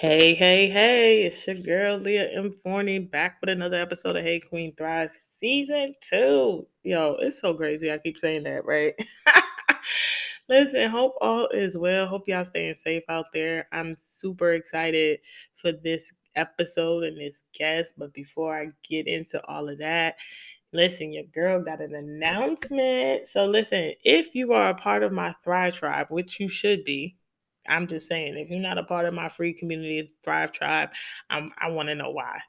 Hey, hey, hey, it's your girl Leah M. Forney back with another episode of Hey Queen Thrive Season 2. Yo, it's so crazy. I keep saying that, right? Listen, hope all is well. Hope y'all staying safe out there. I'm super excited for this episode and this guest. But before I get into all of that, listen, your girl got an announcement. So, listen, if you are a part of my Thrive Tribe, which you should be, I'm just saying, if you're not a part of my free community Thrive Tribe, I'm, I want to know why.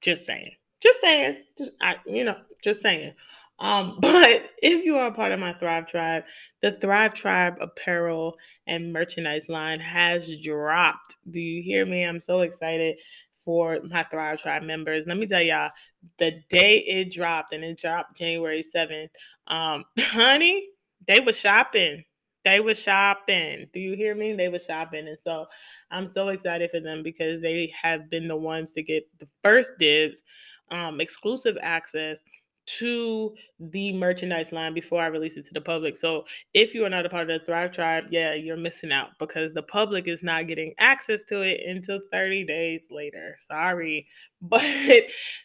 Just saying. Just saying. Just I, you know, just saying. Um, but if you are a part of my Thrive Tribe, the Thrive Tribe apparel and merchandise line has dropped. Do you hear me? I'm so excited for my Thrive Tribe members. Let me tell y'all, the day it dropped, and it dropped January 7th, um, honey, they were shopping they were shopping. Do you hear me? They were shopping. And so I'm so excited for them because they have been the ones to get the first dibs, um, exclusive access to the merchandise line before I release it to the public. So if you are not a part of the Thrive Tribe, yeah, you're missing out because the public is not getting access to it until 30 days later. Sorry. But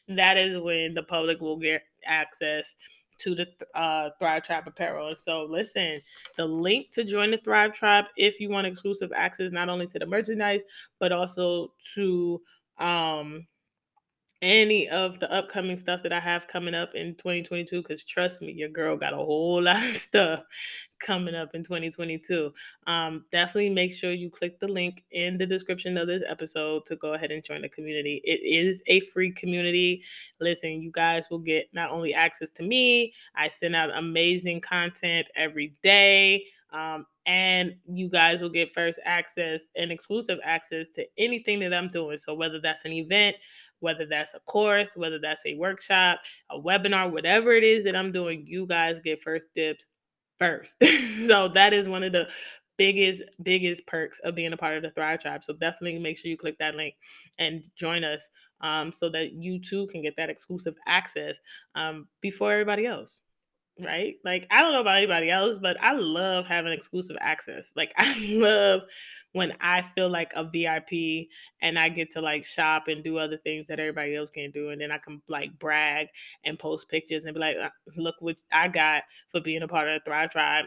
that is when the public will get access to the uh, Thrive Tribe apparel. And so, listen, the link to join the Thrive Tribe if you want exclusive access not only to the merchandise but also to um, any of the upcoming stuff that I have coming up in 2022 because trust me, your girl got a whole lot of stuff coming up in 2022. Um, definitely make sure you click the link in the description of this episode to go ahead and join the community. It is a free community. Listen, you guys will get not only access to me, I send out amazing content every day. Um, and you guys will get first access and exclusive access to anything that I'm doing. So, whether that's an event, whether that's a course, whether that's a workshop, a webinar, whatever it is that I'm doing, you guys get first dibs first. so that is one of the biggest biggest perks of being a part of the thrive tribe so definitely make sure you click that link and join us um, so that you too can get that exclusive access um, before everybody else right? Like I don't know about anybody else, but I love having exclusive access. Like I love when I feel like a VIP and I get to like shop and do other things that everybody else can't do, and then I can like brag and post pictures and be like, uh, "Look what I got for being a part of the Thrive Tribe."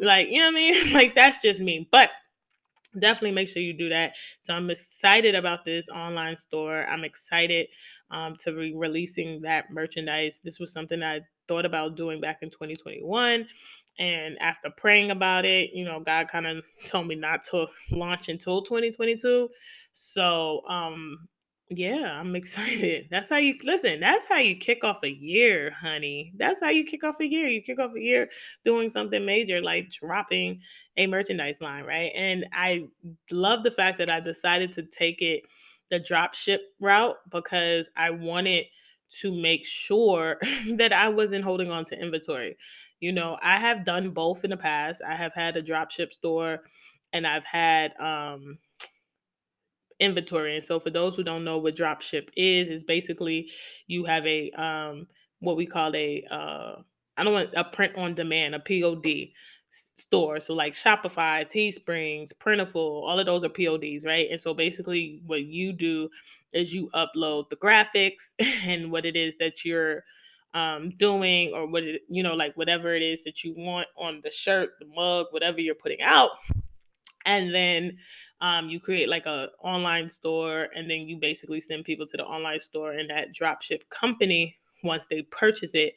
Like you know what I mean? like that's just me, but definitely make sure you do that. So I'm excited about this online store. I'm excited um, to be releasing that merchandise. This was something I thought about doing back in 2021. And after praying about it, you know, God kind of told me not to launch until 2022. So um, yeah, I'm excited. That's how you listen. That's how you kick off a year, honey. That's how you kick off a year. You kick off a year doing something major like dropping a merchandise line, right? And I love the fact that I decided to take it the drop ship route because I wanted to make sure that I wasn't holding on to inventory. You know, I have done both in the past. I have had a drop ship store and I've had um inventory. And so for those who don't know what drop ship is, is basically you have a um what we call a uh I don't want a print on demand, a POD store. So like Shopify, Teesprings, Printful, all of those are PODs, right? And so basically what you do is you upload the graphics and what it is that you're um, doing or what it, you know, like whatever it is that you want on the shirt, the mug, whatever you're putting out and then um, you create like a online store and then you basically send people to the online store and that dropship company once they purchase it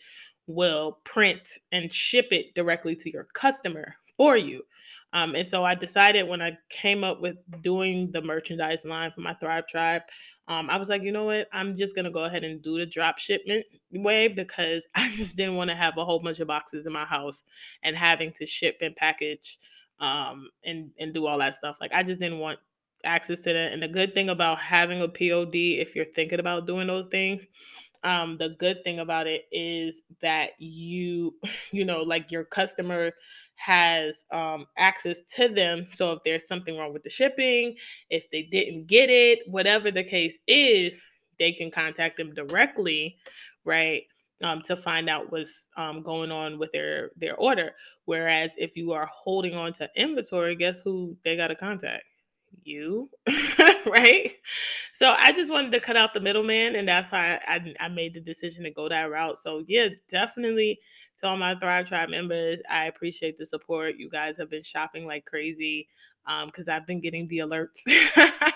will print and ship it directly to your customer for you um, and so i decided when i came up with doing the merchandise line for my thrive tribe um, i was like you know what i'm just going to go ahead and do the drop shipment way because i just didn't want to have a whole bunch of boxes in my house and having to ship and package um, and and do all that stuff. Like I just didn't want access to that. And the good thing about having a POD, if you're thinking about doing those things, um, the good thing about it is that you, you know, like your customer has um, access to them. So if there's something wrong with the shipping, if they didn't get it, whatever the case is, they can contact them directly, right? um, to find out what's um, going on with their their order. Whereas if you are holding on to inventory, guess who they got to contact? You, right? So I just wanted to cut out the middleman, and that's how I, I, I, made the decision to go that route. So yeah, definitely to all my Thrive Tribe members, I appreciate the support. You guys have been shopping like crazy because um, I've been getting the alerts.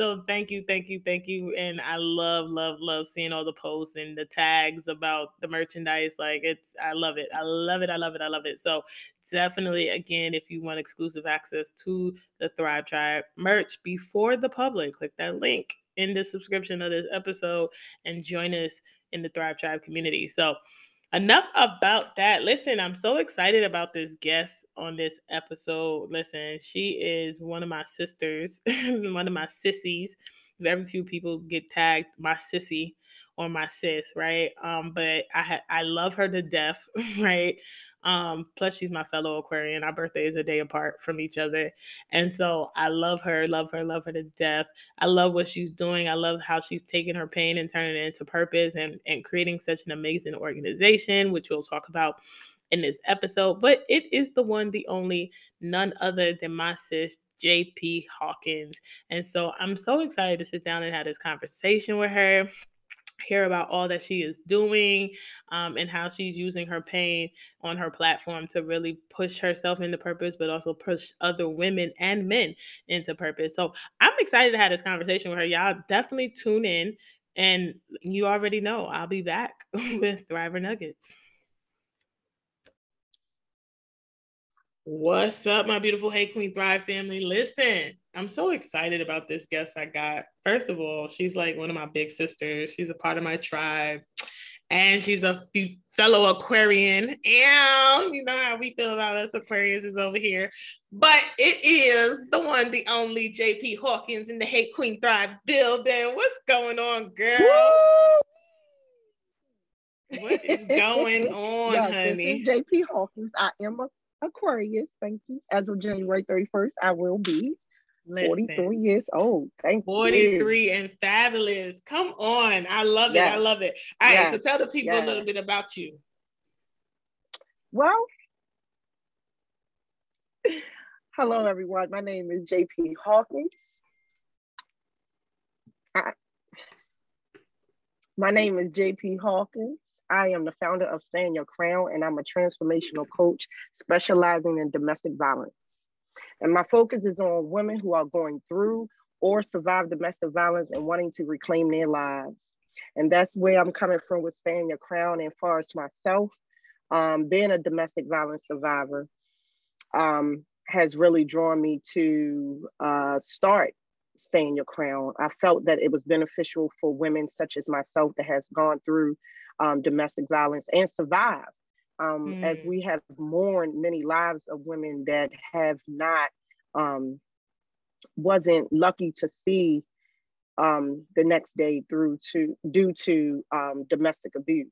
So thank you, thank you, thank you. And I love, love, love seeing all the posts and the tags about the merchandise. Like it's I love it. I love it. I love it. I love it. So definitely again, if you want exclusive access to the Thrive Tribe merch before the public, click that link in the subscription of this episode and join us in the Thrive Tribe community. So enough about that. Listen, I'm so excited about this guest on this episode. Listen, she is one of my sisters, one of my sissies. Very few people get tagged my sissy or my sis, right? Um, but I ha- I love her to death, right? Um, plus she's my fellow Aquarian. Our birthday is a day apart from each other. And so I love her, love her, love her to death. I love what she's doing. I love how she's taking her pain and turning it into purpose and, and creating such an amazing organization, which we'll talk about in this episode. But it is the one, the only, none other than my sis, JP Hawkins. And so I'm so excited to sit down and have this conversation with her hear about all that she is doing um, and how she's using her pain on her platform to really push herself into purpose, but also push other women and men into purpose. So I'm excited to have this conversation with her. Y'all definitely tune in. And you already know I'll be back with Thriver Nuggets. What's up, my beautiful Hey Queen Thrive family? Listen, I'm so excited about this guest I got. First of all, she's like one of my big sisters. She's a part of my tribe, and she's a fellow Aquarian. And you know how we feel about us Aquarius is over here. But it is the one, the only JP Hawkins in the Hey Queen Thrive building. What's going on, girl? Woo! What is going on, yes, honey? This is JP Hawkins. I am a Aquarius. Thank you. As of January 31st, I will be. Listen, 43 years old. Thank 43 you. 43 and fabulous. Come on. I love yes. it. I love it. All right. Yes. So tell the people yes. a little bit about you. Well, hello, everyone. My name is JP Hawkins. I, my name is JP Hawkins. I am the founder of Stand Your Crown, and I'm a transformational coach specializing in domestic violence. And my focus is on women who are going through or survive domestic violence and wanting to reclaim their lives. And that's where I'm coming from with Stand Your Crown. And far as myself, um, being a domestic violence survivor um, has really drawn me to uh, start Stand Your Crown. I felt that it was beneficial for women such as myself that has gone through um, domestic violence and survived. Um, mm. As we have mourned many lives of women that have not, um, wasn't lucky to see um, the next day through to due to um, domestic abuse.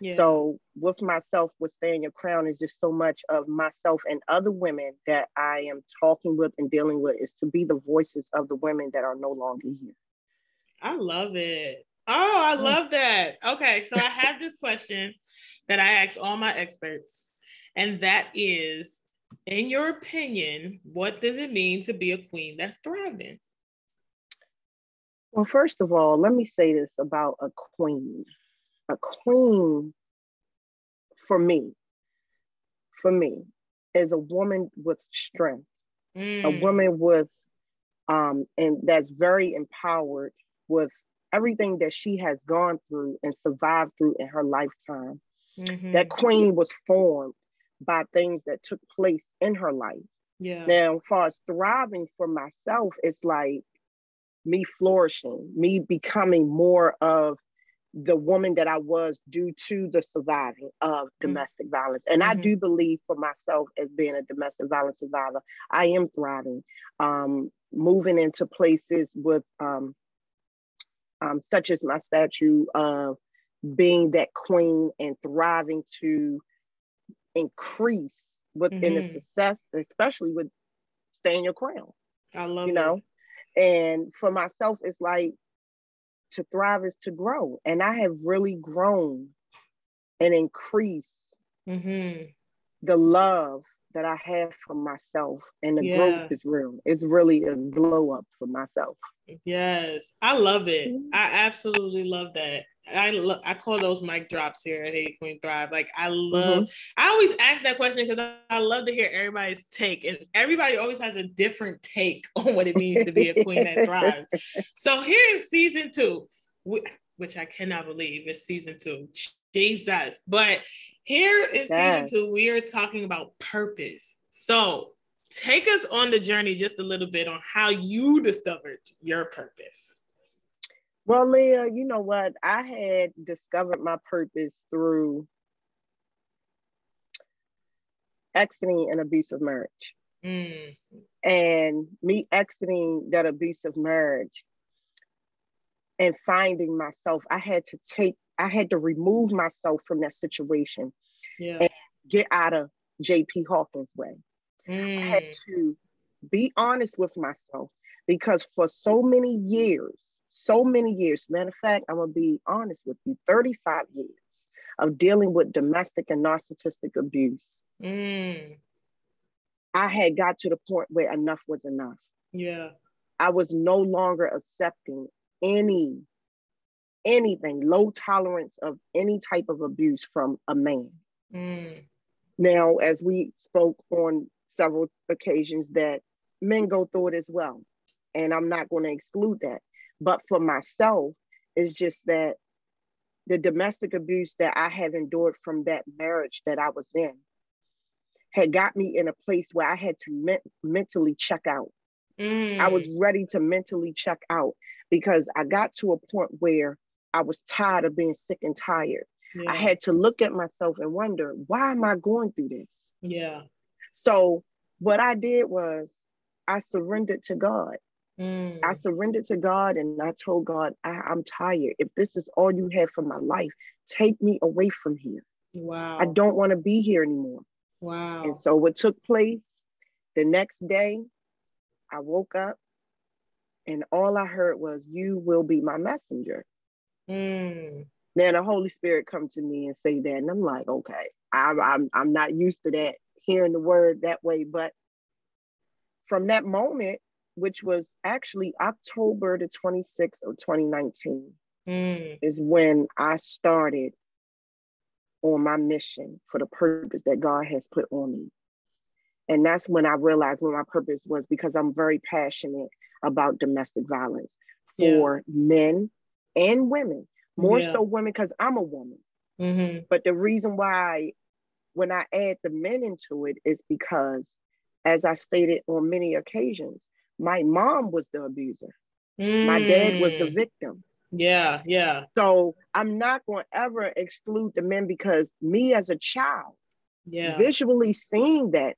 Yeah. So with myself, with Stand Your Crown is just so much of myself and other women that I am talking with and dealing with is to be the voices of the women that are no longer here. I love it. Oh, I mm. love that. Okay, so I have this question that I ask all my experts, and that is in your opinion, what does it mean to be a queen that's thriving? Well, first of all, let me say this about a queen. A queen, for me, for me, is a woman with strength, mm. a woman with, um, and that's very empowered with everything that she has gone through and survived through in her lifetime. Mm-hmm. That queen was formed by things that took place in her life. Yeah. Now, as far as thriving for myself, it's like me flourishing, me becoming more of the woman that I was due to the surviving of mm-hmm. domestic violence. And mm-hmm. I do believe for myself as being a domestic violence survivor, I am thriving, um, moving into places with um, um, such as my statue of being that queen and thriving to increase within mm-hmm. the success, especially with staying your crown. I love you know. And for myself, it's like to thrive is to grow, and I have really grown and increased mm-hmm. the love that I have for myself, and the Yeah. growth is real. It's really a glow up for myself. Yes, I love it. Mhm. I absolutely love that. I lo- I call those mic drops here at Hey Queen Thrive. Like I mm-hmm. love. I always ask that question because I, I love to hear everybody's take, and everybody always has a different take on what it means to be a queen that thrives. So here is season two, which I cannot believe is season two. Jesus, but here is season two. We are talking about purpose. So take us on the journey just a little bit on how you discovered your purpose. Well, Leah, you know what? I had discovered my purpose through exiting an abusive marriage. Mm, And me exiting that abusive marriage and finding myself, I had to take, I had to remove myself from that situation, yeah. and get out of JP Hawkins' way. I had Mm, to be honest with myself because for so many years, so many years, matter of fact, I'm gonna be honest with you 35 years of dealing with domestic and narcissistic abuse, mm, I had got to the point where enough was enough. yeah. I was no longer accepting any anything, low tolerance of any type of abuse from a man. Mm, Now, as we spoke on several occasions, that men go through it as well. And I'm not going to exclude that. But for myself, it's just that the domestic abuse that I have endured from that marriage that I was in had got me in a place where I had to men- mentally check out. mm, I was ready to mentally check out because I got to a point where I was tired of being sick and tired. yeah. I had to look at myself and wonder, why am I going through this? yeah. So what I did was I surrendered to God. Mm, I surrendered to God and I told God, I, I'm tired. If this is all you have for my life, take me away from here. wow. I don't want to be here anymore. Wow. And so what took place the next day, I woke up and all I heard was, You will be my messenger. Mm, Then the Holy Spirit come to me and say that. And I'm like, okay, I'm, I'm, I'm not used to that, hearing the word that way. But from that moment, which was actually October the 26th of 2019, mm, is when I started on my mission for the purpose that God has put on me. And that's when I realized what my purpose was because I'm very passionate about domestic violence Yeah. for men and women, more Yeah. so women because I'm a woman. mhm, But the reason why, when I add the men into it, is because, as I stated on many occasions, my mom was the abuser, my dad was the mm. victim. Yeah, yeah, So I'm not going to ever exclude the men because me as a child, yeah. visually seeing that,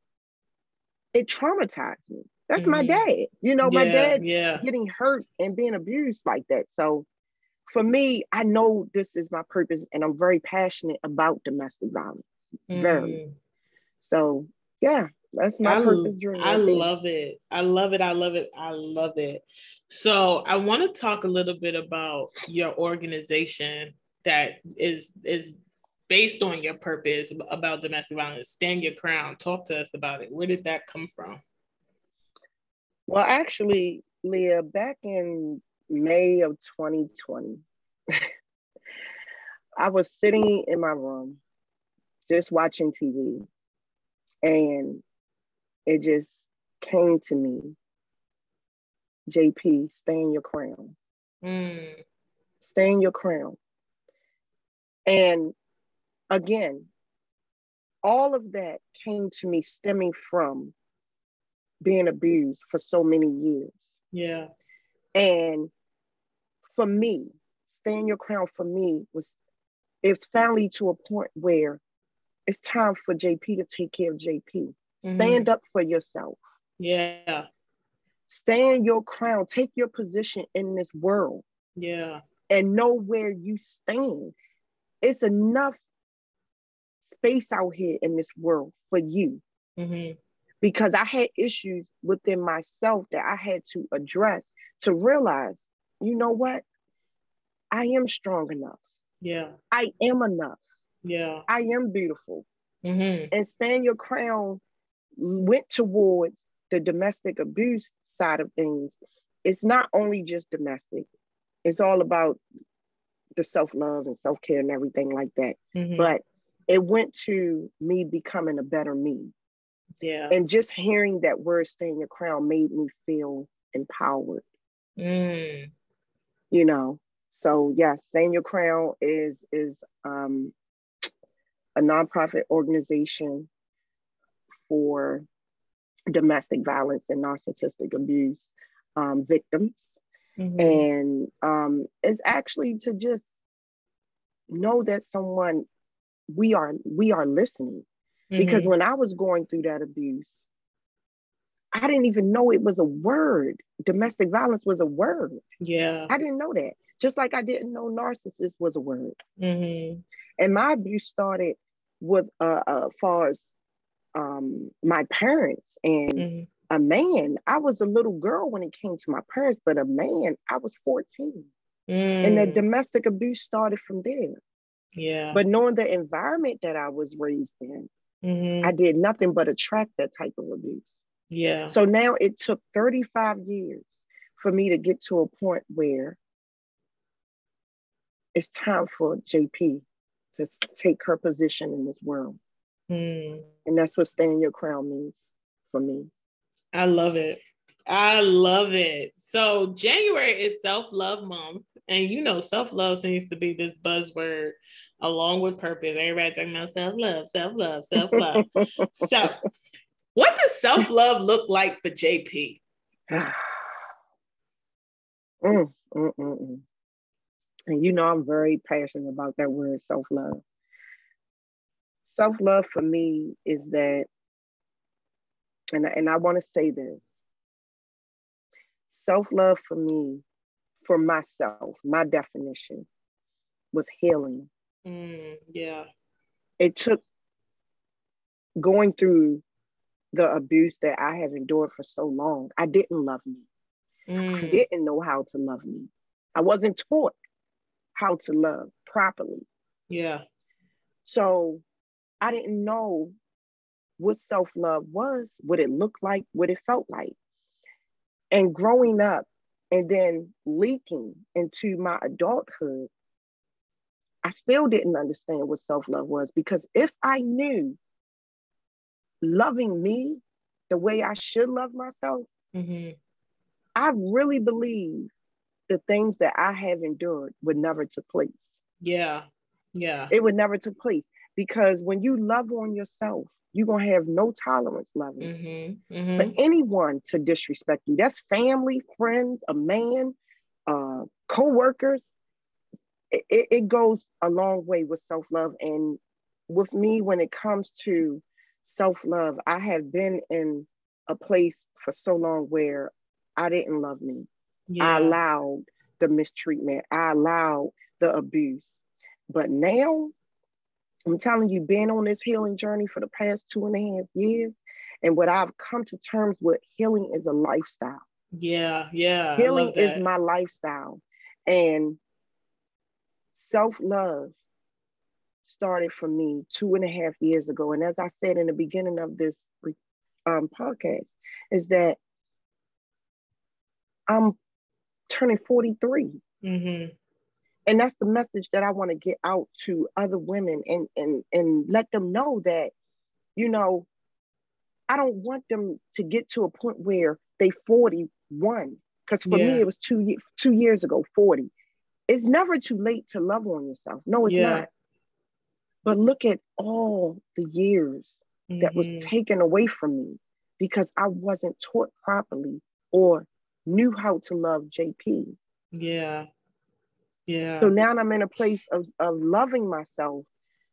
it traumatized me. That's my Mhm. dad. You know, my dad Yeah. getting hurt and being abused like that. So for me, I know this is my purpose and I'm very passionate about domestic violence. Very. Mm. So yeah, that's my I, purpose journey. I right love it. I love it. I love it. I love it. So I want to talk a little bit about your organization that is is based on your purpose about domestic violence. Stand your crown. Talk to us about it. Where did that come from? Well, actually, Leah, back in May of 2020, I was sitting in my room just watching TV, and it just came to me JP, stay in your crown, Mm, stay in your crown. And again, all of that came to me stemming from being abused for so many years. yeah. And for me, stay in your crown for me was it's finally to a point where it's time for JP to take care of JP. Stand up for yourself. Yeah. Stand your crown. Take your position in this world Yeah. and know where you stand. It's enough space out here in this world for you hmm because I had issues within myself that I had to address to realize, you know what? I am strong enough. Yeah. I am enough. Yeah. I am beautiful. hmm And stand your crown went towards the domestic abuse side of things, it's not only just domestic, it's all about the self love and self care and everything like that. Mm-hmm. But it went to me becoming a better me. Yeah. And just hearing that word stay in your crown made me feel empowered. Mm. You know, so yes, stay in your crown is is um a nonprofit organization for domestic violence and narcissistic abuse um, victims. Mm-hmm. And um, it's actually to just know that someone we are we are listening. Mm-hmm. Because when I was going through that abuse, I didn't even know it was a word. Domestic violence was a word. Yeah. I didn't know that. Just like I didn't know narcissist was a word. Mm-hmm. And my abuse started with uh, uh far as um my parents and mm-hmm. a man. I was a little girl when it came to my parents, but a man, I was 14. Mm. And the mm. domestic abuse started from there. Yeah. But knowing the environment that I was raised in, mm-hmm. I did nothing but attract that type of abuse. Yeah. So now it took 35 years for me to get to a point where it's time for JP to take her position in this world. Mm. And that's what staying your crown means for me. I love it. I love it. So January is self-love month. And you know, self-love seems to be this buzzword along with purpose. Everybody talking about self-love, self-love, self-love. so what does self-love look like for JP? mm, mm, mm, mm. And you know, I'm very passionate about that word self love. Self love for me is that, and, and I want to say this self love for me, for myself, my definition was healing. Mm, yeah. It took going through the abuse that I have endured for so long. I didn't love me. Mm. I didn't know how to love me. I wasn't taught how to love properly. Yeah. So I didn't know what self love was, what it looked like, what it felt like. And growing up and then leaking into my adulthood, I still didn't understand what self love was because if I knew loving me the way I should love myself, mm-hmm. I really believe the things that I have endured would never took place. Yeah. Yeah. It would never took place because when you love on yourself, you're gonna have no tolerance level mm-hmm. Mm-hmm. for anyone to disrespect you. That's family, friends, a man, uh, co-workers. It, it, it goes a long way with self-love. And with me, when it comes to self-love, I have been in a place for so long where I didn't love me. Yeah. I allowed the mistreatment. I allowed the abuse. But now, I'm telling you, being on this healing journey for the past two and a half years, and what I've come to terms with, healing is a lifestyle. Yeah, yeah. Healing is my lifestyle. And self love started for me two and a half years ago. And as I said in the beginning of this um, podcast, is that I'm turning 43. Mm-hmm. And that's the message that I want to get out to other women and, and, and let them know that, you know, I don't want them to get to a point where they 41. Because for yeah. me, it was two, two years ago, 40. It's never too late to love on yourself. No, it's yeah. not. But look at all the years mm-hmm. that was mm-hmm. taken away from me because I wasn't taught properly or knew how to love JP. Yeah. Yeah. So now I'm in a place of, of loving myself.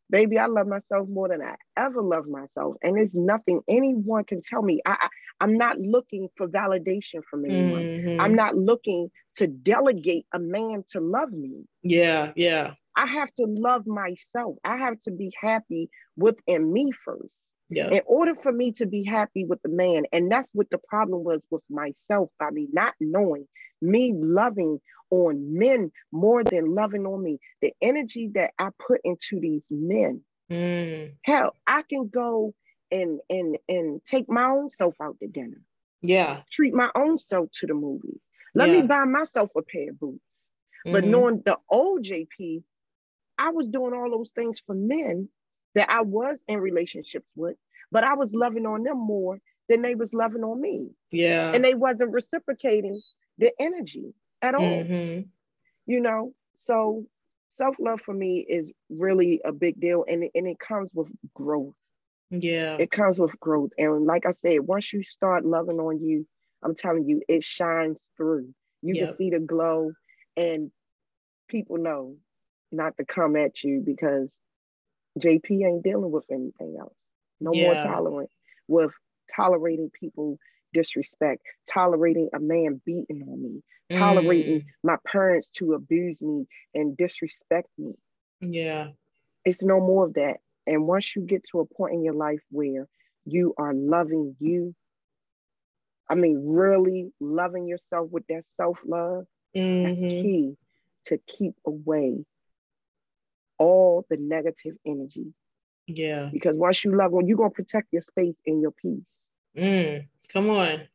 Baby, I love myself more than I ever loved myself. And it's nothing anyone can tell me. I, I, am not looking for validation from anyone. Mm-hmm. I'm not looking to delegate a man to love me. Yeah, yeah. I have to love myself. I have to be happy within me first. Yeah. In order for me to be happy with the man, and that's what the problem was with myself by me not knowing, me loving on men more than loving on me. The energy that I put into these men. Mm. Hell, I can go and and and take my own self out to dinner. Yeah. Treat my own self to the movies. Let Yeah. me buy myself a pair of boots. But Mhm. knowing the old JP, I was doing all those things for men that I was in relationships with, but I was loving on them more than they was loving on me. yeah. And they wasn't reciprocating the energy at all. Mhm. You know, so self-love for me is really a big deal and, it- and it comes with growth. Yeah. It comes with growth. And like I said, once you start loving on you, I'm telling you, it shines through. You Yep. can see the glow, and people know not to come at you because JP ain't dealing with anything else. No more tolerant with tolerating people disrespect, tolerating a man beating on me, tolerating Mm. my parents to abuse me and disrespect me. Yeah. It's no more of that. And once you get to a point in your life where you are loving you, I mean, really loving yourself with that self love, that's Mhm. key to keep away all the negative energy. Yeah. Because once you love one, you're going to protect your space and your peace. Mm, come on.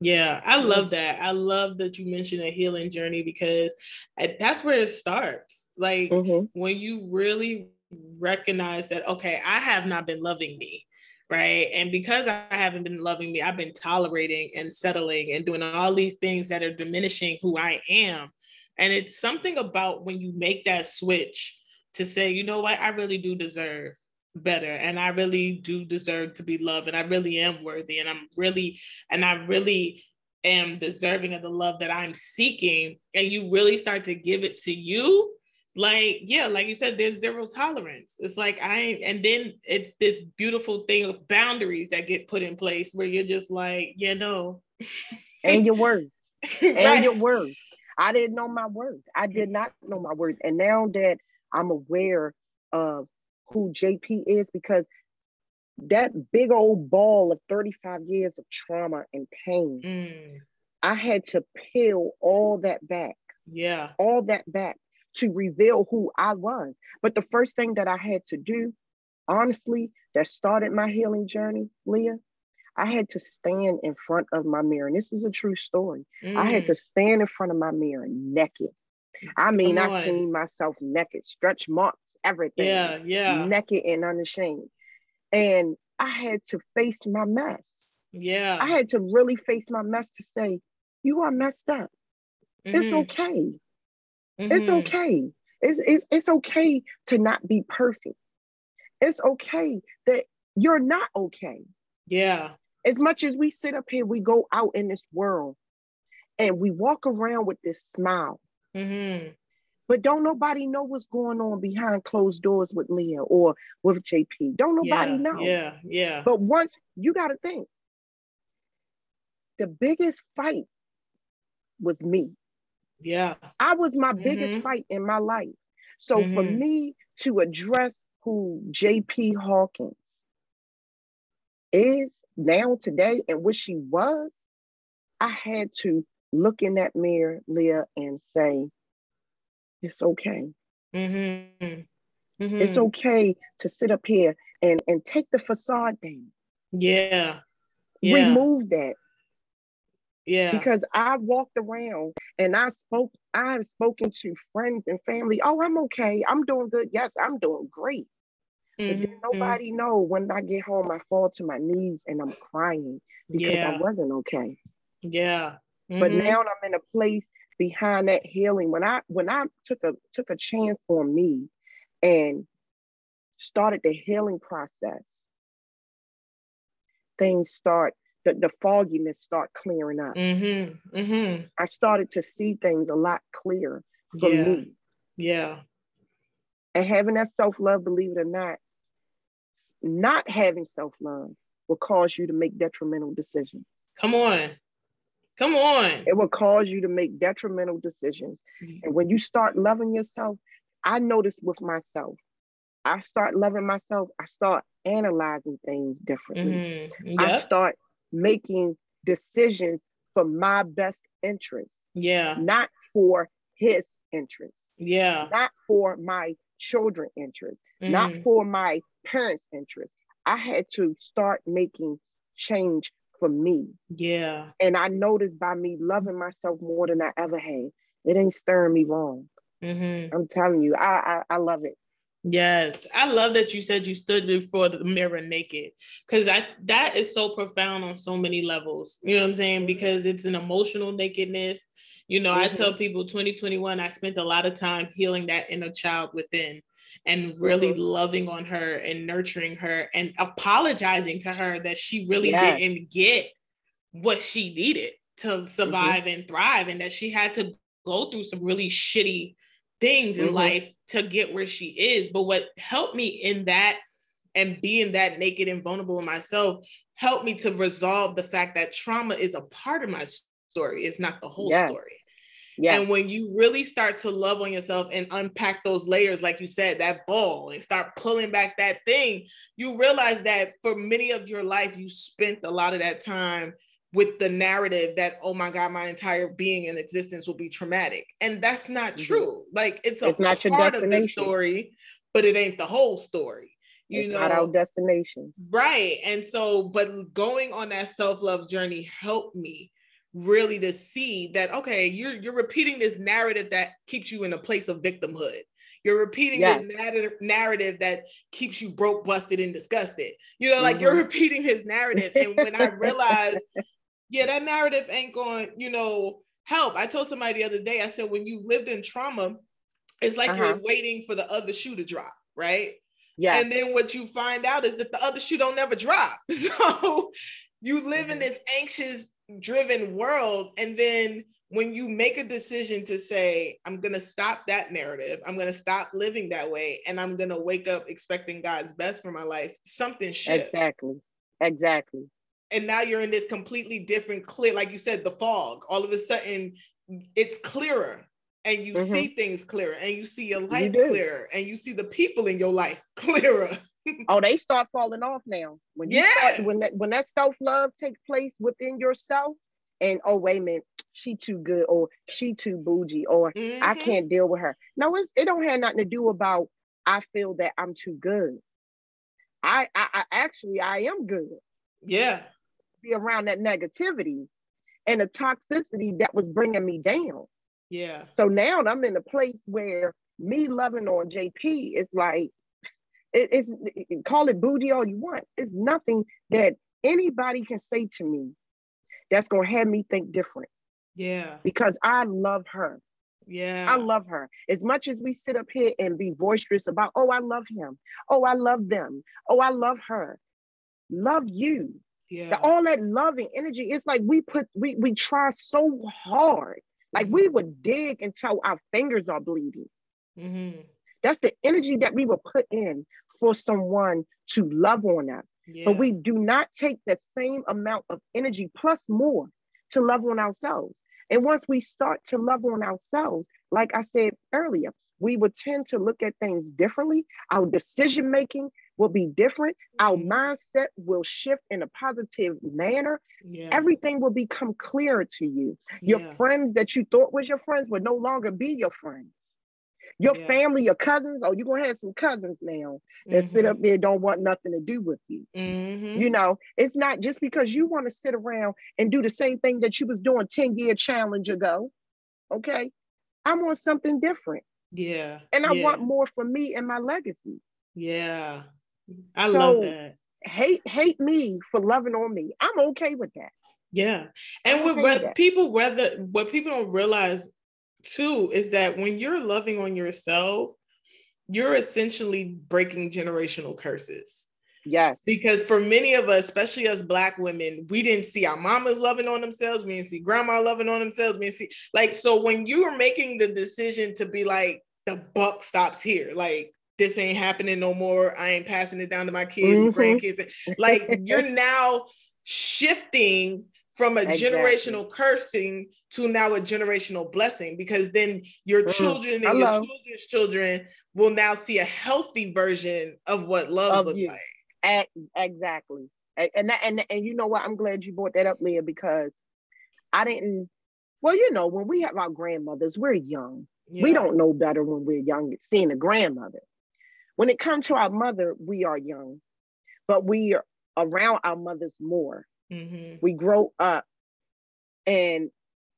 Yeah, I love that. I love that you mentioned a healing journey because that's where it starts. Like Mhm. when you really recognize that, okay, I have not been loving me, right? And because I haven't been loving me, I've been tolerating and settling and doing all these things that are diminishing who I am. And it's something about when you make that switch to say, you know what, I really do deserve better and I really do deserve to be loved and I really am worthy and I'm really and I really am deserving of the love that I'm seeking and you really start to give it to you like yeah like you said there's zero tolerance it's like I and then it's this beautiful thing of boundaries that get put in place where you're just like yeah no And your worth. And Right. your worth. I didn't know my worth. I did not know my worth. And now that I'm aware of who JP is, because that big old ball of 35 years of trauma and pain, Mm, I had to peel all that back, yeah all that back to reveal who I was. But the first thing that I had to do, honestly, that started my healing journey, Leah, I had to stand in front of my mirror. And this is a true story. I had Mm, to stand in front of my mirror naked. I mean, Come I on. seen myself naked, stretch marks, everything, yeah yeah naked and unashamed. And I had to face my mess. yeah I had to really face my mess to say, you are messed up. It's Mhm, okay. It's mhm. okay. It's, it's, it's okay to not be perfect. It's okay that you're not okay. yeah As much as we sit up here, we go out in this world and we walk around with this smile. Mhm. But don't nobody know what's going on behind closed doors with Leah or with JP. Don't nobody yeah, know. Yeah, yeah. But once you got to think, the biggest fight was me. yeah. I was my biggest Mhm. fight in my life. So for Mhm. me to address who JP Hawkins is now today and what she was, I had to look in that mirror, Leah, and say, it's okay. Mhm. Mhm. It's okay to sit up here and, and take the facade down. Yeah. Yeah. Remove that. yeah. Because I walked around and I spoke, I have spoken to friends and family. Oh, I'm okay. I'm doing good. Yes, I'm doing great. But then Mhm. nobody know when I get home, I fall to my knees and I'm crying because yeah. I wasn't okay. Yeah. But Mhm. now I'm in a place behind that healing. When I when I took a took a chance on me and started the healing process, things start the, the fogginess start clearing up. Mhm. Mhm. I started to see things a lot clearer for Yeah. me. Yeah. And having that self-love, believe it or not, not having self-love will cause you to make detrimental decisions. Come on. Come on. It will cause you to make detrimental decisions. And when you start loving yourself, I notice with myself, I start loving myself, I start analyzing things differently. Mhm. I start making decisions for my best interest, Yeah. not for his interest, Yeah. not for my children interest, not Mhm. for my parents' interest. I had to start making change for me. Yeah. And I noticed by me loving myself more than I ever had, it ain't stirring me wrong. Mm-hmm. I'm telling you, I, I I love it. Yes, I love that you said you stood before the mirror naked because I that is so profound on so many levels. You know what I'm saying? Because it's an emotional nakedness. You know, mm-hmm. I tell people 2021, I spent a lot of time healing that inner child within and really mm-hmm. loving on her and nurturing her and apologizing to her that she really didn't get what she needed to mm-hmm. survive mm-hmm. and thrive and that she had to go through some really shitty things in mm-hmm. life to get where she is. But what helped me in that and being that naked and vulnerable in myself helped me to resolve the fact that trauma is a part of my story. It's not the whole story. And when you really start to love on yourself and unpack those layers, like you said, that ball, and start pulling back that thing, you realize that for many of your life, you spent a lot of that time with the narrative that oh my god my entire being and existence will be traumatic. And that's not mm-hmm. true. Like it's a it's not part of the story but it ain't the whole story you it's know? not our destination. Right. And so but going on that self-love journey helped me really to see that okay you're you're repeating this narrative that keeps you in a place of victimhood you're repeating yes. his narrative, narrative that keeps you broke, busted, and disgusted. You know, like mm-hmm. you're repeating his narrative. And when I realized yeah, that narrative ain't going, you know, help. I told somebody the other day, I said, when you lived in trauma, it's like uh-huh. you're waiting for the other shoe to drop, right? Yeah. And then what you find out is that the other shoe don't never drop. So you live mm-hmm. in this anxious driven world. And then when you make a decision to say, I'm going to stop that narrative, I'm going to stop living that way, and I'm going to wake up expecting God's best for my life, something shifts. Exactly. Exactly and now you're in this completely different clear like you said the fog all of a sudden it's clearer and you mm-hmm. see things clearer and you see your life you clearer and you see the people in your life clearer oh they start falling off now when you yeah. start when that when that self-love takes place within yourself and oh wait a minute she too good or she too bougie or mm-hmm. i can't deal with her no it's, it don't have nothing to do about i feel that i'm too good I, I, I actually i am good yeah be around that negativity and the toxicity that was bringing me down. Yeah. So now I'm in a place where me loving on JP is like, it, it's it, call it bougie all you want. It's nothing that anybody can say to me that's gonna have me think different. Yeah. Because I love her. Yeah. I love her. As much as we sit up here and be boisterous about, oh, I love him. Oh, I love them. Oh, I love her. Love you yeah. all that loving energy it's like we put we we try so hard like mm-hmm. we would dig until our fingers are bleeding mm-hmm. That's the energy that we will put in for someone to love on us yeah. but we do not take that same amount of energy plus more to love on ourselves and once we start to love on ourselves like i said earlier we would tend to look at things differently our decision making will be different. Our mm-hmm. mindset will shift in a positive manner. Yeah. Everything will become clearer to you. Your yeah. friends that you thought was your friends will no longer be your friends. Your yeah. family, your cousins, oh, you're gonna have some cousins now that mm-hmm. sit up there don't want nothing to do with you. Mm-hmm. You know, it's not just because you want to sit around and do the same thing that you was doing 10 year challenge ago. Okay. I'm on something different. Yeah. And I want more for me and my legacy. Yeah. I so, love that. Hate hate me for loving on me. I'm okay with that. Yeah. And what okay people rather what people don't realize too is that when you're loving on yourself, you're essentially breaking generational curses. Yes. Because for many of us, especially us black women, we didn't see our mamas loving on themselves. We didn't see grandma loving on themselves. We didn't see like so when you are making the decision to be like the buck stops here, like this ain't happening no more. I ain't passing it down to my kids mm-hmm. and grandkids. Like you're now shifting from a exactly. generational cursing to now a generational blessing because then your mm. children and Hello. your children's children will now see a healthy version of what love looks like. exactly. And that, and and you know what? I'm glad you brought that up, Leah, because I didn't. Well, you know, when we have our grandmothers, we're young. Yeah. We don't know better when we're young. Seeing a grandmother, when it comes to our mother, we are young. but we are around our mothers more. Mm-hmm. We grow up. And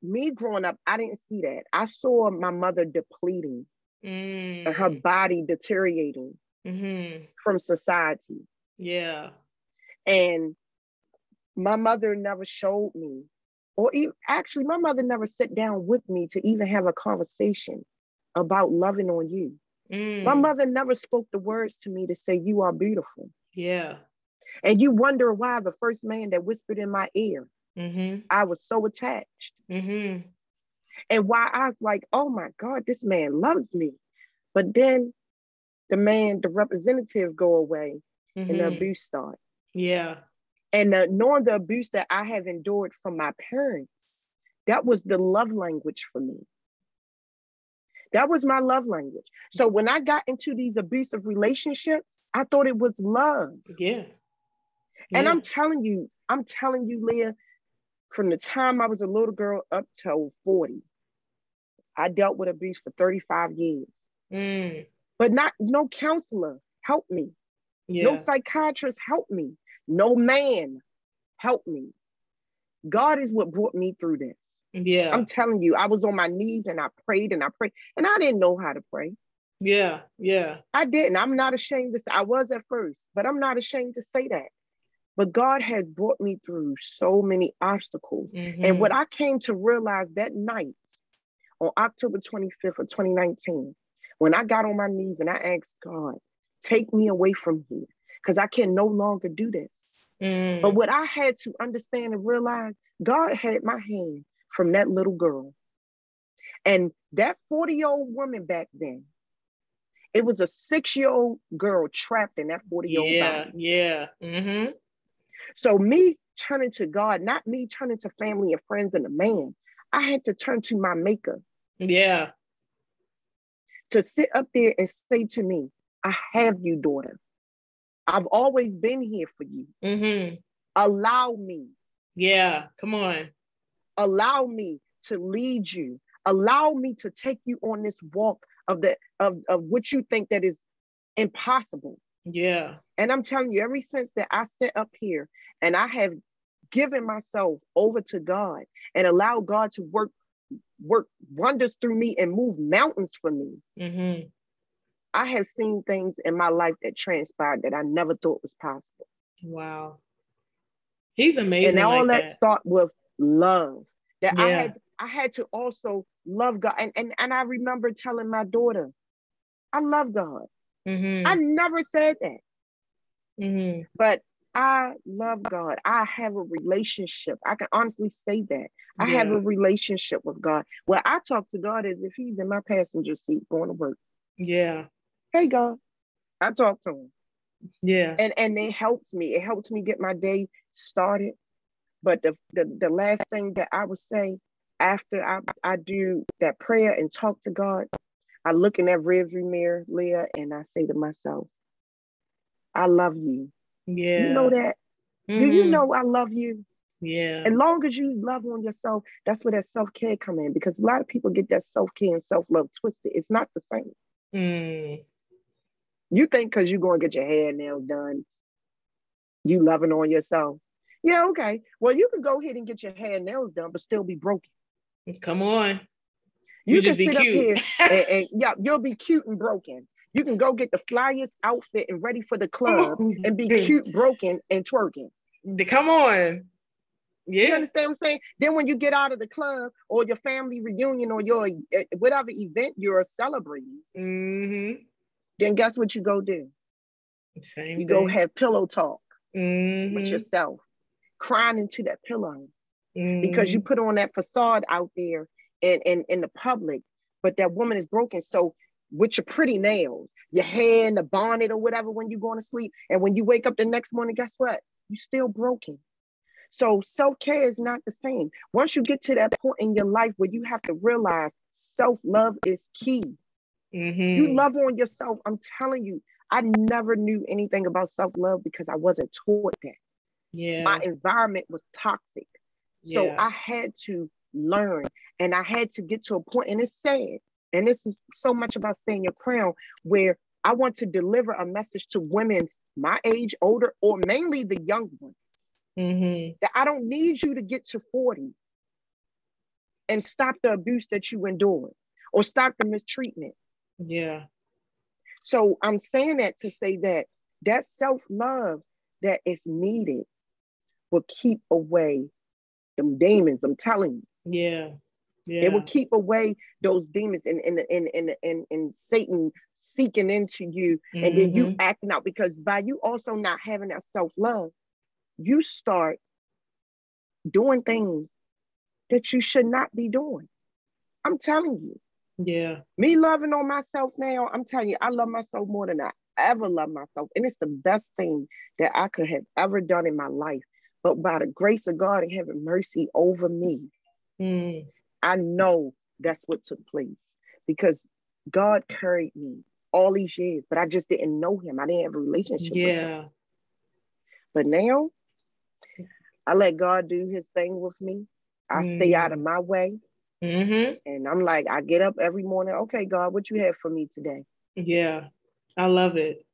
me growing up, I didn't see that. I saw my mother depleting Mm. and her body deteriorating Mm-hmm. from society. Yeah. And my mother never showed me, or even, actually, my mother never sat down with me to even have a conversation about loving on you. My Mm. mother never spoke the words to me to say, You are beautiful. Yeah. And you wonder why the first man that whispered in my ear, Mm-hmm. I was so attached. Mm-hmm. And why I was like, Oh my God, this man loves me. But then the man, the representative go away and the Mm-hmm. abuse start. Yeah. And uh, knowing the abuse that I have endured from my parents, that was the love language for me. That was my love language. So when I got into these abusive relationships, I thought it was love. Yeah. And Yeah. I'm telling you, I'm telling you, Leah, from the time I was a little girl up till 40, I dealt with abuse for 35 years. Mm. But not no counselor helped me. Yeah. No psychiatrist helped me. No man helped me. God is what brought me through this. yeah. I'm telling you, I was on my knees and I prayed and I prayed, and I didn't know how to pray. yeah. Yeah. I didn't. I'm not ashamed to say I was at first, but I'm not ashamed to say that. But God has brought me through so many obstacles. Mhm. And what I came to realize that night on October 25th of 2019, when I got on my knees and I asked God, take me away from here, because I can no longer do this. Mm. But what I had to understand and realize, God had my hand from that little girl. And that 40 year old woman back then, it was a six year old girl trapped in that 40 year old yeah. body. Yeah. Mm-hmm. So, me turning to God, not me turning to family and friends and a man, I had to turn to my maker Yeah. to sit up there and say to me, I have you, daughter. I've always been here for you. Mm-hmm. Allow me. Yeah. Come on. allow me to lead you allow me to take you on this walk of the of, of what you think that is impossible Yeah. and i'm telling you ever since that i sat up here and i have given myself over to god and allowed god to work work wonders through me and move mountains for me Mm-hmm. i have seen things in my life that transpired that i never thought was possible Wow. He's amazing. and all like that, start with love that i had i had to also love god and, and and i remember telling my daughter i love god Mm-hmm. i never said that. Mm-hmm. but i love god. I have a relationship. I can honestly say that. I have a relationship with god. Where i talk to god as if he's in my passenger seat going to work. Yeah. hey god. I talk to him. Yeah. and and it helps me. It helps me get my day started. But the the, the last thing that i would say after I, I do that prayer and talk to god i look in that rearview mirror leah and i say to myself i love you Yeah. you know that do you Mhm. know i love you Yeah. as long as you love on yourself that's where that self-care come in because a lot of people get that self-care and self-love twisted it's not the same Mm. you think because you're going to get your hair nails done you loving on yourself yeah okay well you can go ahead and get your hair and nails done but still be broken Come on. You, You can just be sit up here cute. and, and yeah you'll be cute and broken you can go get the flyest outfit and ready for the club and be cute broken and twerking Come on. You Yeah. understand what I'm saying? Then when you get out of the club or your family reunion or your uh, whatever event you're celebrating, Mm-hmm. then guess what you go do? Same You thing. go have pillow talk mm-hmm. with yourself, crying into that pillow because you put on that facade out there in, in, in the public, but that woman is broken. So with your pretty nails, your hair and the bonnet or whatever when you're going to sleep. And when you wake up the next morning, guess what? You're still broken. So self-care is not the same. Once you get to that point in your life where you have to realize self-love is key. Mhm. You love on yourself. I'm telling you, I never knew anything about self-love because I wasn't taught that. yeah. My environment was toxic. So I had to learn and I had to get to a point, and it's sad. And this is so much about Stand Your Crown, where I want to deliver a message to women my age, older, or mainly the young ones. Mm-hmm. That I don't need you to get to 40 and stop the abuse that you enduring or stop the mistreatment. Yeah. So I'm saying that to say that that self-love that is needed will keep away them demons. I'm telling you. Yeah. Yeah. It will keep away those demons and and and and and, and Satan seeking into you, mm-hmm. and then you mm-hmm. acting out because by you also not having that self love, you start doing things that you should not be doing. I'm telling you. Yeah. Me loving on myself now, I'm telling you, I love myself more than I ever love myself. And it's the best thing that I could have ever done in my life. But by the grace of God and having mercy over me, mm. I know that's what took place because God carried me all these years, but I just didn't know him. I didn't have a relationship. With him yeah. But now I let God do his thing with me. I mm. stay out of my way. Mm-hmm. And I'm like, I get up every morning. Okay, God, what you have for me today? Yeah. I love it.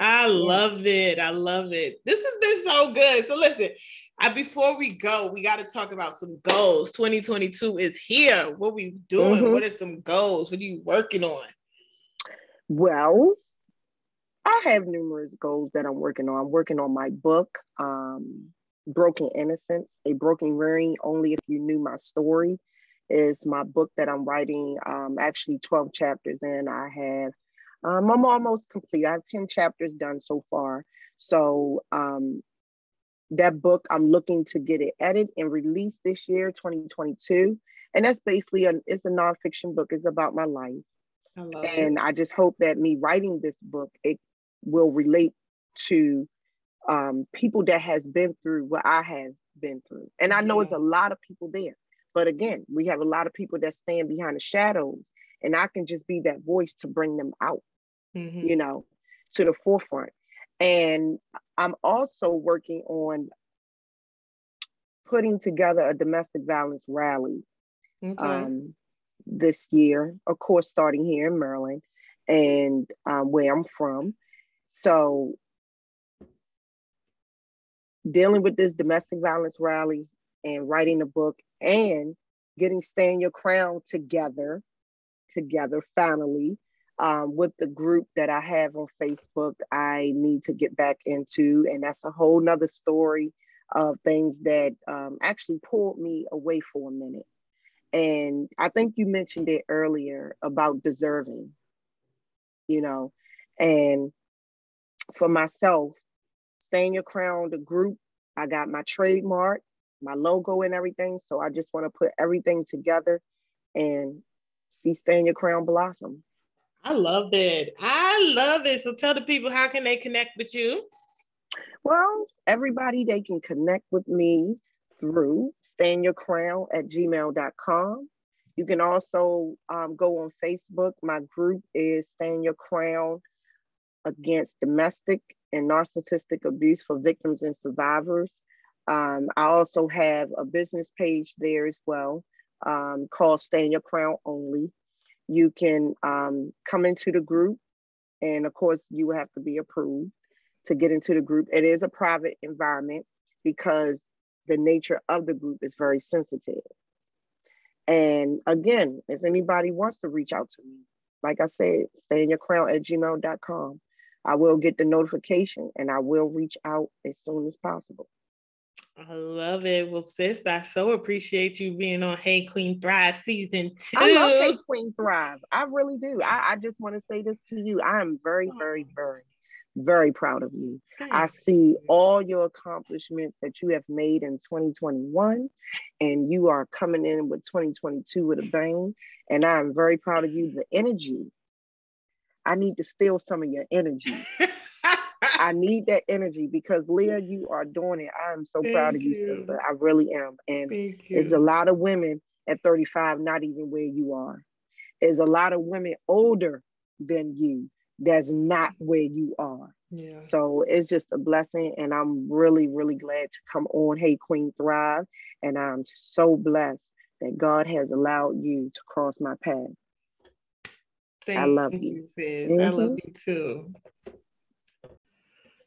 I love it. I love it. This has been so good. So listen, I, before we go, we got to talk about some goals. 2022 is here. What we doing? Mm-hmm. What are some goals? What are you working on? Well, I have numerous goals that I'm working on. I'm working on my book, um, Broken Innocence, a broken ring. Only if you knew my story is my book that I'm writing. Um, actually, 12 chapters in. I have um, I'm almost complete. I have 10 chapters done so far. So um, that book, I'm looking to get it edited and released this year, 2022. And that's basically, a, it's a nonfiction book. It's about my life. I and it. I just hope that me writing this book, it will relate to um, people that has been through what I have been through. And I know yeah. it's a lot of people there. But again, we have a lot of people that stand behind the shadows and I can just be that voice to bring them out mm-hmm. you know, to the forefront. And I'm also working on putting together a domestic violence rally okay. um, this year, of course, starting here in Maryland and um, where I'm from. So, dealing with this domestic violence rally and writing a book and getting Stand Your Crown together, together finally, um, with the group that I have on Facebook, I need to get back into, and that's a whole nother story of things that um, actually pulled me away for a minute. And I think you mentioned it earlier about deserving, you know, and for myself, Stand Your Crown, the group, I got my trademark, my logo, and everything. So I just want to put everything together and see Stand Your Crown blossom. I love it. I love it. So tell the people how can they connect with you? Well, everybody, they can connect with me through standyourcrown at gmail.com. You can also um, go on Facebook. My group is Stand Your Crown Against Domestic and Narcissistic Abuse for Victims and Survivors. Um, I also have a business page there as well um, called Stand Your Crown Only you can um, come into the group. And of course, you have to be approved to get into the group. It is a private environment because the nature of the group is very sensitive. And again, if anybody wants to reach out to me, like I said, standyourcrown at gmail.com. I will get the notification and I will reach out as soon as possible. I love it. Well, sis, I so appreciate you being on Hey Queen Thrive season two. I love Hey Queen Thrive. I really do. I, I just want to say this to you. I am very, very, very, very proud of you. I see all your accomplishments that you have made in 2021, and you are coming in with 2022 with a bang. And I'm very proud of you. The energy. I need to steal some of your energy. I need that energy because Leah, you are doing it. I am so Thank proud of you, you, sister. I really am. And there's a lot of women at 35 not even where you are. There's a lot of women older than you that's not where you are. Yeah. So it's just a blessing. And I'm really, really glad to come on Hey Queen Thrive. And I'm so blessed that God has allowed you to cross my path. Thank I love you, you sis. Mm-hmm. I love you too.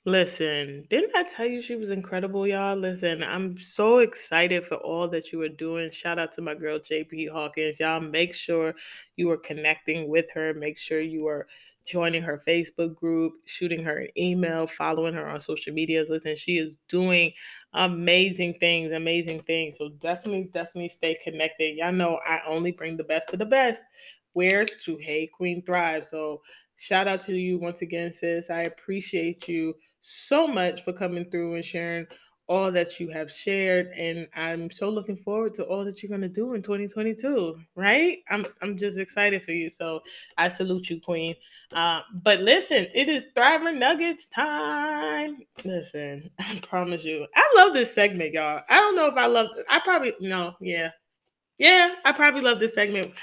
Listen, didn't I tell you she was incredible, y'all? Listen, I'm so excited for all that you are doing. Shout out to my girl JP Hawkins. Y'all make sure you are connecting with her. Make sure you are joining her Facebook group, shooting her an email, following her on social media. Listen, she is doing amazing things, amazing things. So definitely, definitely stay connected. Y'all know I only bring the best of the best. Where to Hey Queen Thrive. So shout out to you once again, sis. I appreciate you so much for coming through and sharing all that you have shared and I'm so looking forward to all that you're going to do in 2022 right? I'm I'm just excited for you so I salute you queen. Uh, but listen it is Thriver Nuggets time. Listen I promise you. I love this segment y'all. I don't know if I love I probably no yeah. Yeah I probably love this segment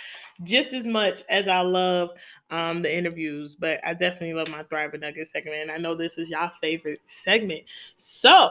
just as much as I love um, the interviews, but I definitely love my Thriver Nuggets segment. And I know this is y'all favorite segment. So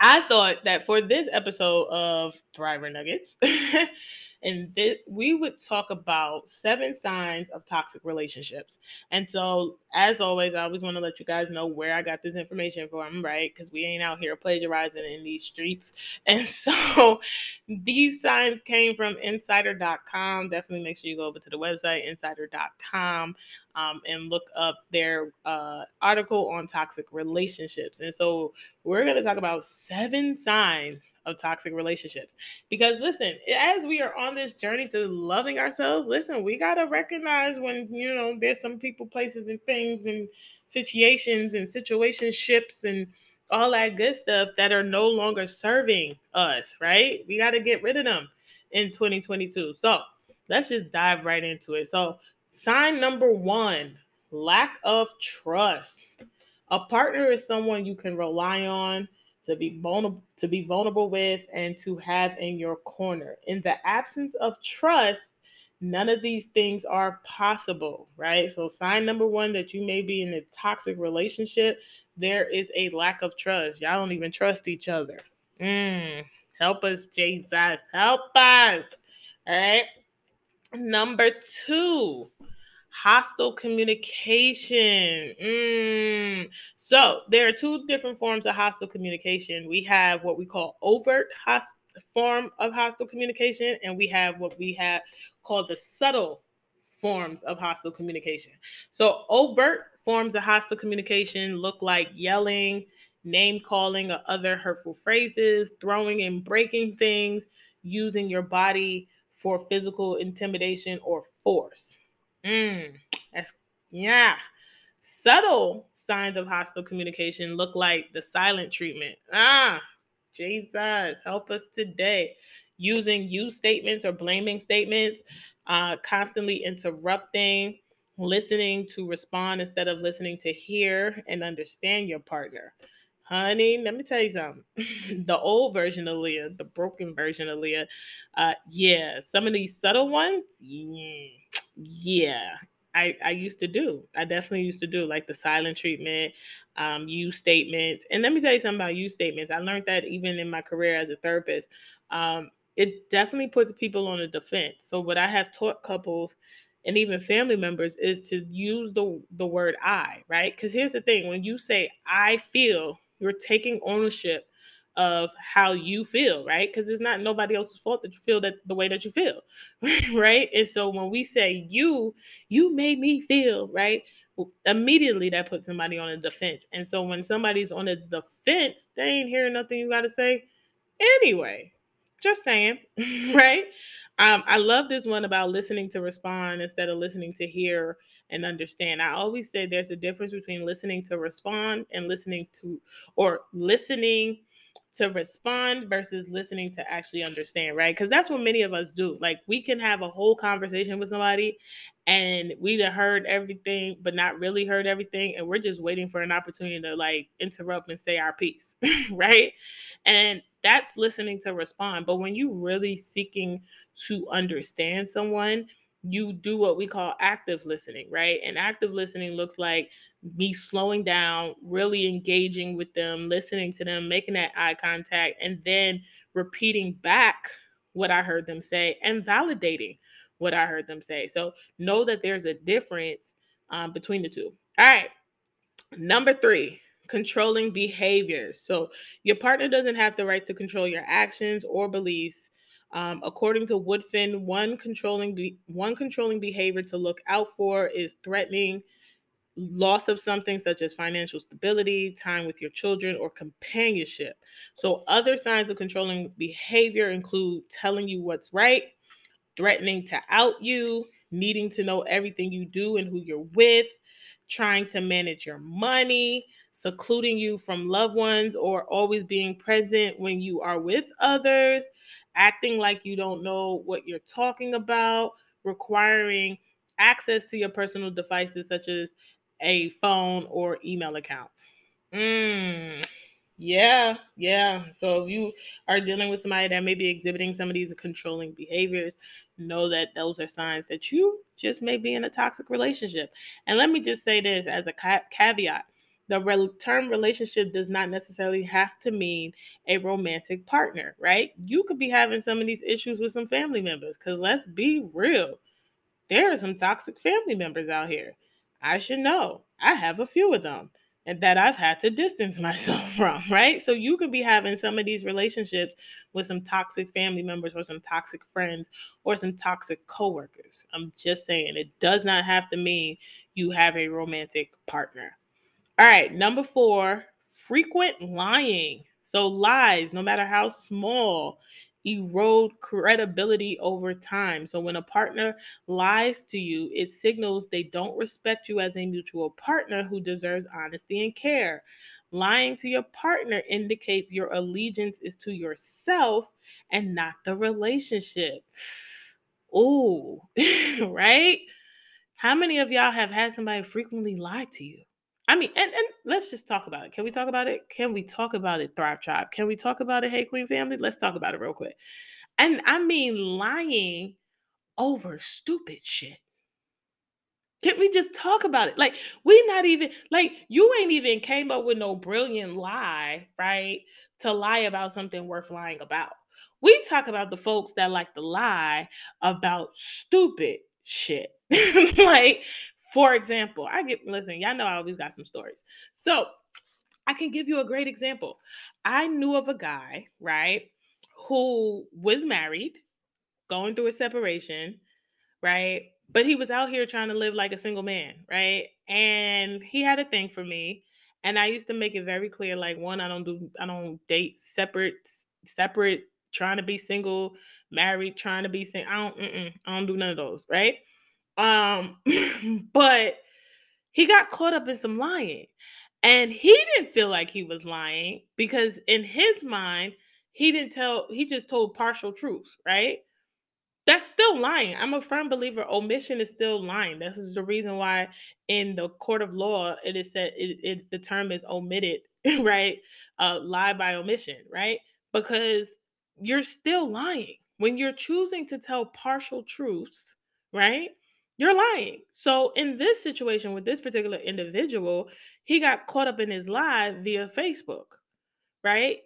I thought that for this episode of Thriver Nuggets, and th- we would talk about seven signs of toxic relationships. And so, as always, I always want to let you guys know where I got this information from, right? Because we ain't out here plagiarizing in these streets. And so, these signs came from insider.com. Definitely make sure you go over to the website, insider.com, um, and look up their uh, article on toxic relationships. And so, we're going to talk about seven signs of toxic relationships. Because listen, as we are on this journey to loving ourselves, listen, we got to recognize when, you know, there's some people, places, and things and situations and situationships and all that good stuff that are no longer serving us, right? We got to get rid of them in 2022. So let's just dive right into it. So, sign number one lack of trust. A partner is someone you can rely on to be vulnerable to be vulnerable with and to have in your corner. In the absence of trust, none of these things are possible, right? So sign number 1 that you may be in a toxic relationship, there is a lack of trust. Y'all don't even trust each other. Mm, help us, Jesus. Help us. All right. Number 2, hostile communication. Mm. So there are two different forms of hostile communication. We have what we call overt host- form of hostile communication, and we have what we have called the subtle forms of hostile communication. So overt forms of hostile communication look like yelling, name calling, or other hurtful phrases, throwing and breaking things, using your body for physical intimidation or force. Mm, that's yeah. Subtle signs of hostile communication look like the silent treatment. Ah, Jesus, help us today. Using you statements or blaming statements, uh, constantly interrupting, listening to respond instead of listening to hear and understand your partner. Honey, let me tell you something. the old version of Leah, the broken version of Leah, uh, yeah, some of these subtle ones, yeah, I, I used to do. I definitely used to do like the silent treatment, um, you statements. And let me tell you something about you statements. I learned that even in my career as a therapist. Um, it definitely puts people on the defense. So what I have taught couples and even family members is to use the the word I, right? Because here's the thing: when you say I feel, you're taking ownership of how you feel, right? Because it's not nobody else's fault that you feel that the way that you feel, right? And so when we say you, you made me feel, right? Immediately that puts somebody on a defense. And so when somebody's on a defense, they ain't hearing nothing you got to say anyway. Just saying, right? Um, I love this one about listening to respond instead of listening to hear and understand. I always say there's a difference between listening to respond and listening to, or listening to respond versus listening to actually understand, right? Because that's what many of us do. Like we can have a whole conversation with somebody and we'd have heard everything, but not really heard everything. And we're just waiting for an opportunity to like interrupt and say our piece, right? And that's listening to respond. But when you really seeking to understand someone, you do what we call active listening, right? And active listening looks like me slowing down, really engaging with them, listening to them, making that eye contact, and then repeating back what I heard them say and validating what I heard them say. So know that there's a difference um, between the two. All right. Number three, controlling behaviors. So your partner doesn't have the right to control your actions or beliefs. Um, according to Woodfin, one controlling be- one controlling behavior to look out for is threatening loss of something such as financial stability, time with your children, or companionship. So other signs of controlling behavior include telling you what's right, threatening to out you, needing to know everything you do and who you're with, trying to manage your money, secluding you from loved ones, or always being present when you are with others, acting like you don't know what you're talking about, requiring access to your personal devices such as a phone or email accounts. Mm, yeah, yeah. So if you are dealing with somebody that may be exhibiting some of these controlling behaviors, know that those are signs that you just may be in a toxic relationship. And let me just say this as a caveat the term relationship does not necessarily have to mean a romantic partner, right? You could be having some of these issues with some family members because let's be real, there are some toxic family members out here. I should know. I have a few of them that I've had to distance myself from, right? So you could be having some of these relationships with some toxic family members or some toxic friends or some toxic coworkers. I'm just saying it does not have to mean you have a romantic partner. All right, number 4, frequent lying. So lies, no matter how small, erode credibility over time. So when a partner lies to you, it signals they don't respect you as a mutual partner who deserves honesty and care. Lying to your partner indicates your allegiance is to yourself and not the relationship. Ooh, right? How many of y'all have had somebody frequently lie to you? I mean, and, and let's just talk about it. Can we talk about it? Can we talk about it, Thrive Tribe? Can we talk about it, Hey Queen family? Let's talk about it real quick. And I mean, lying over stupid shit. Can we just talk about it? Like, we not even, like, you ain't even came up with no brilliant lie, right? To lie about something worth lying about. We talk about the folks that like to lie about stupid shit. like, for example, I get listen, y'all know I always got some stories. So I can give you a great example. I knew of a guy, right, who was married, going through a separation, right? But he was out here trying to live like a single man, right? And he had a thing for me. And I used to make it very clear like, one, I don't do, I don't date separate, separate, trying to be single, married, trying to be single. I don't, I don't do none of those, right? Um, but he got caught up in some lying. And he didn't feel like he was lying because in his mind, he didn't tell, he just told partial truths, right? That's still lying. I'm a firm believer omission is still lying. This is the reason why in the court of law it is said it, it the term is omitted, right? Uh lie by omission, right? Because you're still lying. When you're choosing to tell partial truths, right? You're lying. So in this situation with this particular individual, he got caught up in his lie via Facebook, right?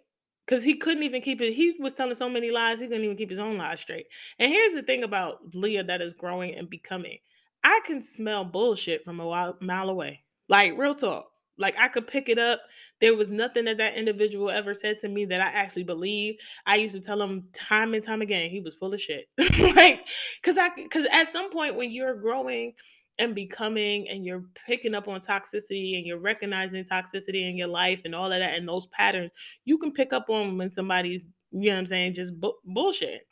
Because he couldn't even keep it. He was telling so many lies, he couldn't even keep his own lies straight. And here's the thing about Leah that is growing and becoming. I can smell bullshit from a mile away. Like real talk. Like I could pick it up. There was nothing that that individual ever said to me that I actually believe. I used to tell him time and time again he was full of shit. like cuz I cuz at some point when you're growing and becoming and you're picking up on toxicity and you're recognizing toxicity in your life and all of that and those patterns, you can pick up on when somebody's, you know what I'm saying, just bu- bullshit.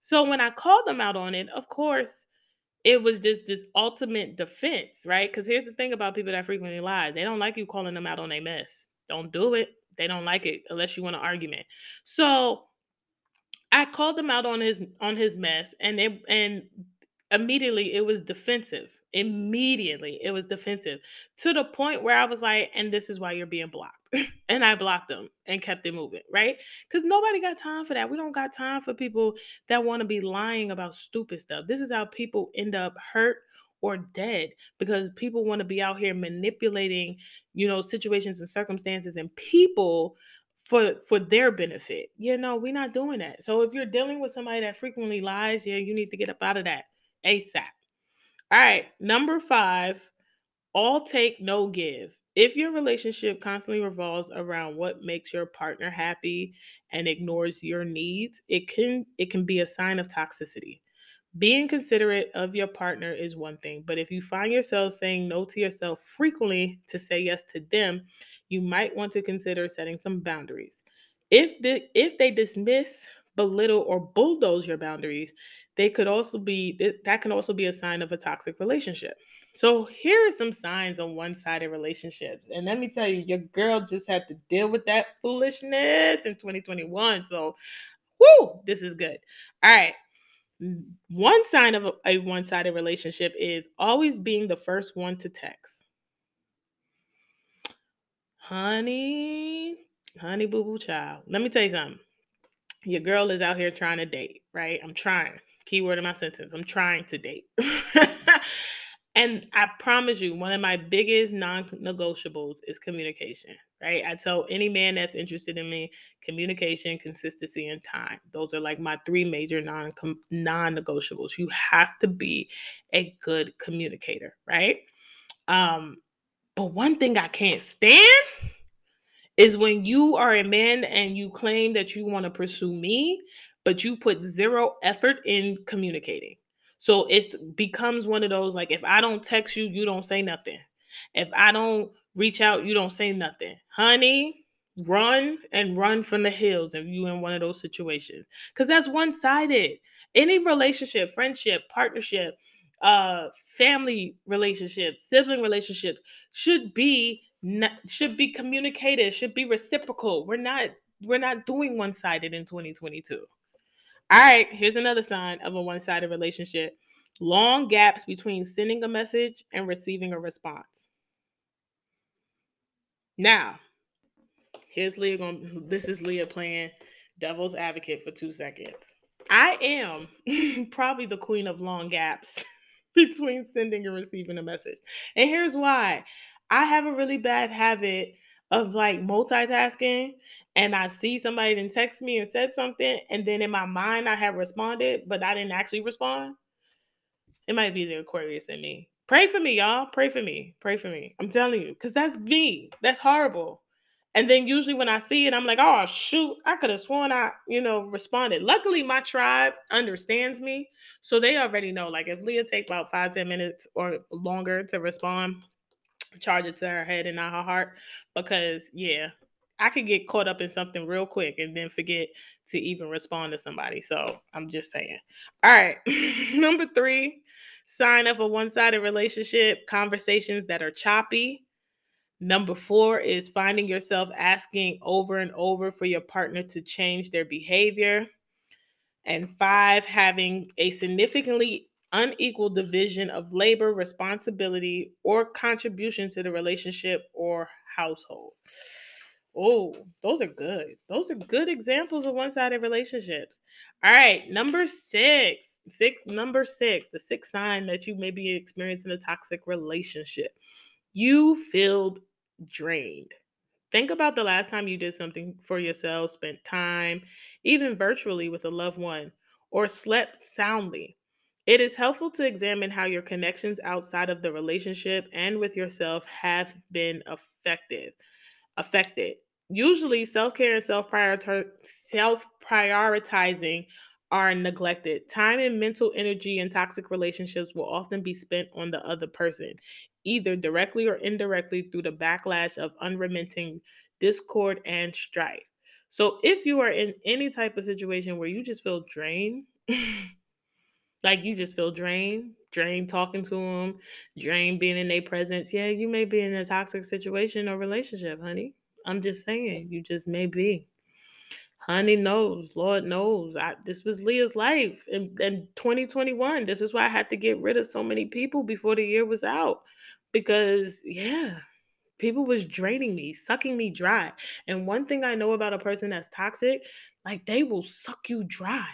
So when I called them out on it, of course, it was just this ultimate defense, right? Because here's the thing about people that frequently lie they don't like you calling them out on a mess. Don't do it. They don't like it unless you want an argument. So I called them out on his on his mess, and it and immediately it was defensive. Immediately it was defensive to the point where I was like, and this is why you're being blocked. and I blocked them and kept it moving, right? Because nobody got time for that. We don't got time for people that want to be lying about stupid stuff. This is how people end up hurt or dead because people want to be out here manipulating, you know, situations and circumstances and people for for their benefit. You know, we're not doing that. So if you're dealing with somebody that frequently lies, yeah, you need to get up out of that ASAP. All right, number five, all take, no give. If your relationship constantly revolves around what makes your partner happy and ignores your needs, it can it can be a sign of toxicity. Being considerate of your partner is one thing, but if you find yourself saying no to yourself frequently to say yes to them, you might want to consider setting some boundaries. If the, if they dismiss, belittle, or bulldoze your boundaries, they could also be that can also be a sign of a toxic relationship. So here are some signs on one-sided relationships. And let me tell you, your girl just had to deal with that foolishness in 2021. So whoo, this is good. All right. One sign of a, a one-sided relationship is always being the first one to text. Honey, honey boo boo child. Let me tell you something. Your girl is out here trying to date, right? I'm trying. Keyword in my sentence. I'm trying to date. and I promise you, one of my biggest non negotiables is communication, right? I tell any man that's interested in me communication, consistency, and time. Those are like my three major non non negotiables. You have to be a good communicator, right? Um, but one thing I can't stand is when you are a man and you claim that you want to pursue me, but you put zero effort in communicating. So it becomes one of those like if I don't text you, you don't say nothing. If I don't reach out, you don't say nothing. Honey, run and run from the hills if you're in one of those situations. Cuz that's one-sided. Any relationship, friendship, partnership, uh family relationships, sibling relationships should be should be communicated, should be reciprocal. We're not we're not doing one-sided in 2022. All right, here's another sign of a one sided relationship long gaps between sending a message and receiving a response. Now, here's Leah going this is Leah playing devil's advocate for two seconds. I am probably the queen of long gaps between sending and receiving a message. And here's why I have a really bad habit of like multitasking and I see somebody then text me and said something, and then in my mind I have responded, but I didn't actually respond. It might be the Aquarius in me. Pray for me, y'all. Pray for me. Pray for me. I'm telling you, because that's me. That's horrible. And then usually when I see it, I'm like, oh shoot, I could have sworn I, you know, responded. Luckily, my tribe understands me. So they already know. Like if Leah take about five, ten minutes or longer to respond, charge it to her head and not her heart because yeah i could get caught up in something real quick and then forget to even respond to somebody. So i'm just saying. All right. Number three sign of a one-sided relationship conversations that are choppy. Number four is finding yourself asking over and over for your partner to change their behavior. And five having a significantly unequal division of labor, responsibility, or contribution to the relationship or household. Oh, those are good. Those are good examples of one-sided relationships. All right, number six, six, number six, the sixth sign that you may be experiencing a toxic relationship. You feel drained. Think about the last time you did something for yourself, spent time, even virtually with a loved one, or slept soundly. It is helpful to examine how your connections outside of the relationship and with yourself have been affected. Affected. Usually, self care and self prioritizing are neglected. Time and mental energy in toxic relationships will often be spent on the other person, either directly or indirectly through the backlash of unremitting discord and strife. So, if you are in any type of situation where you just feel drained, like you just feel drained, drained talking to them, drained being in their presence. Yeah, you may be in a toxic situation or relationship, honey. I'm just saying, you just may be. Honey knows, Lord knows. I, this was Leah's life in, in 2021. This is why I had to get rid of so many people before the year was out. Because, yeah, people was draining me, sucking me dry. And one thing I know about a person that's toxic, like they will suck you dry.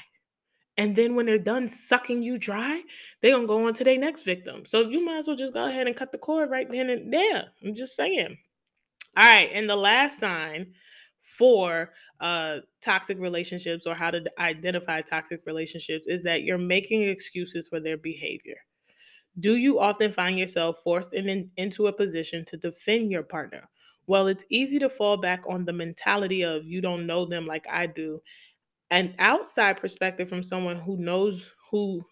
And then when they're done sucking you dry, they're gonna go on to their next victim. So you might as well just go ahead and cut the cord right then and there. I'm just saying. All right, and the last sign for uh, toxic relationships or how to identify toxic relationships is that you're making excuses for their behavior. Do you often find yourself forced in, in, into a position to defend your partner? Well, it's easy to fall back on the mentality of you don't know them like I do. An outside perspective from someone who knows who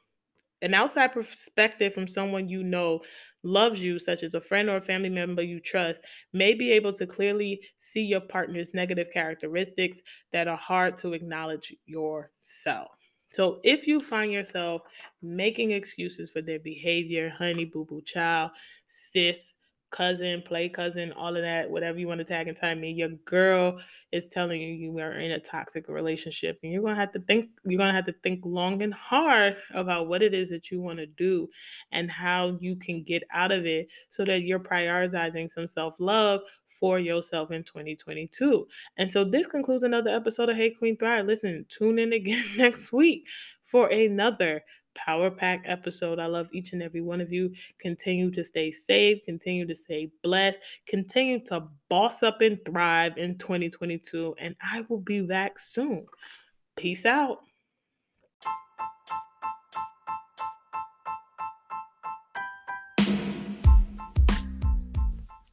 an outside perspective from someone you know loves you, such as a friend or a family member you trust, may be able to clearly see your partner's negative characteristics that are hard to acknowledge yourself. So if you find yourself making excuses for their behavior, honey, boo boo, child, sis, cousin, play cousin, all of that, whatever you want to tag and time me, your girl is telling you you are in a toxic relationship and you're gonna have to think you're gonna have to think long and hard about what it is that you want to do and how you can get out of it so that you're prioritizing some self-love for yourself in 2022. And so this concludes another episode of Hey Queen Thrive. Listen, tune in again next week for another Power Pack episode. I love each and every one of you. Continue to stay safe, continue to stay blessed, continue to boss up and thrive in 2022. And I will be back soon. Peace out.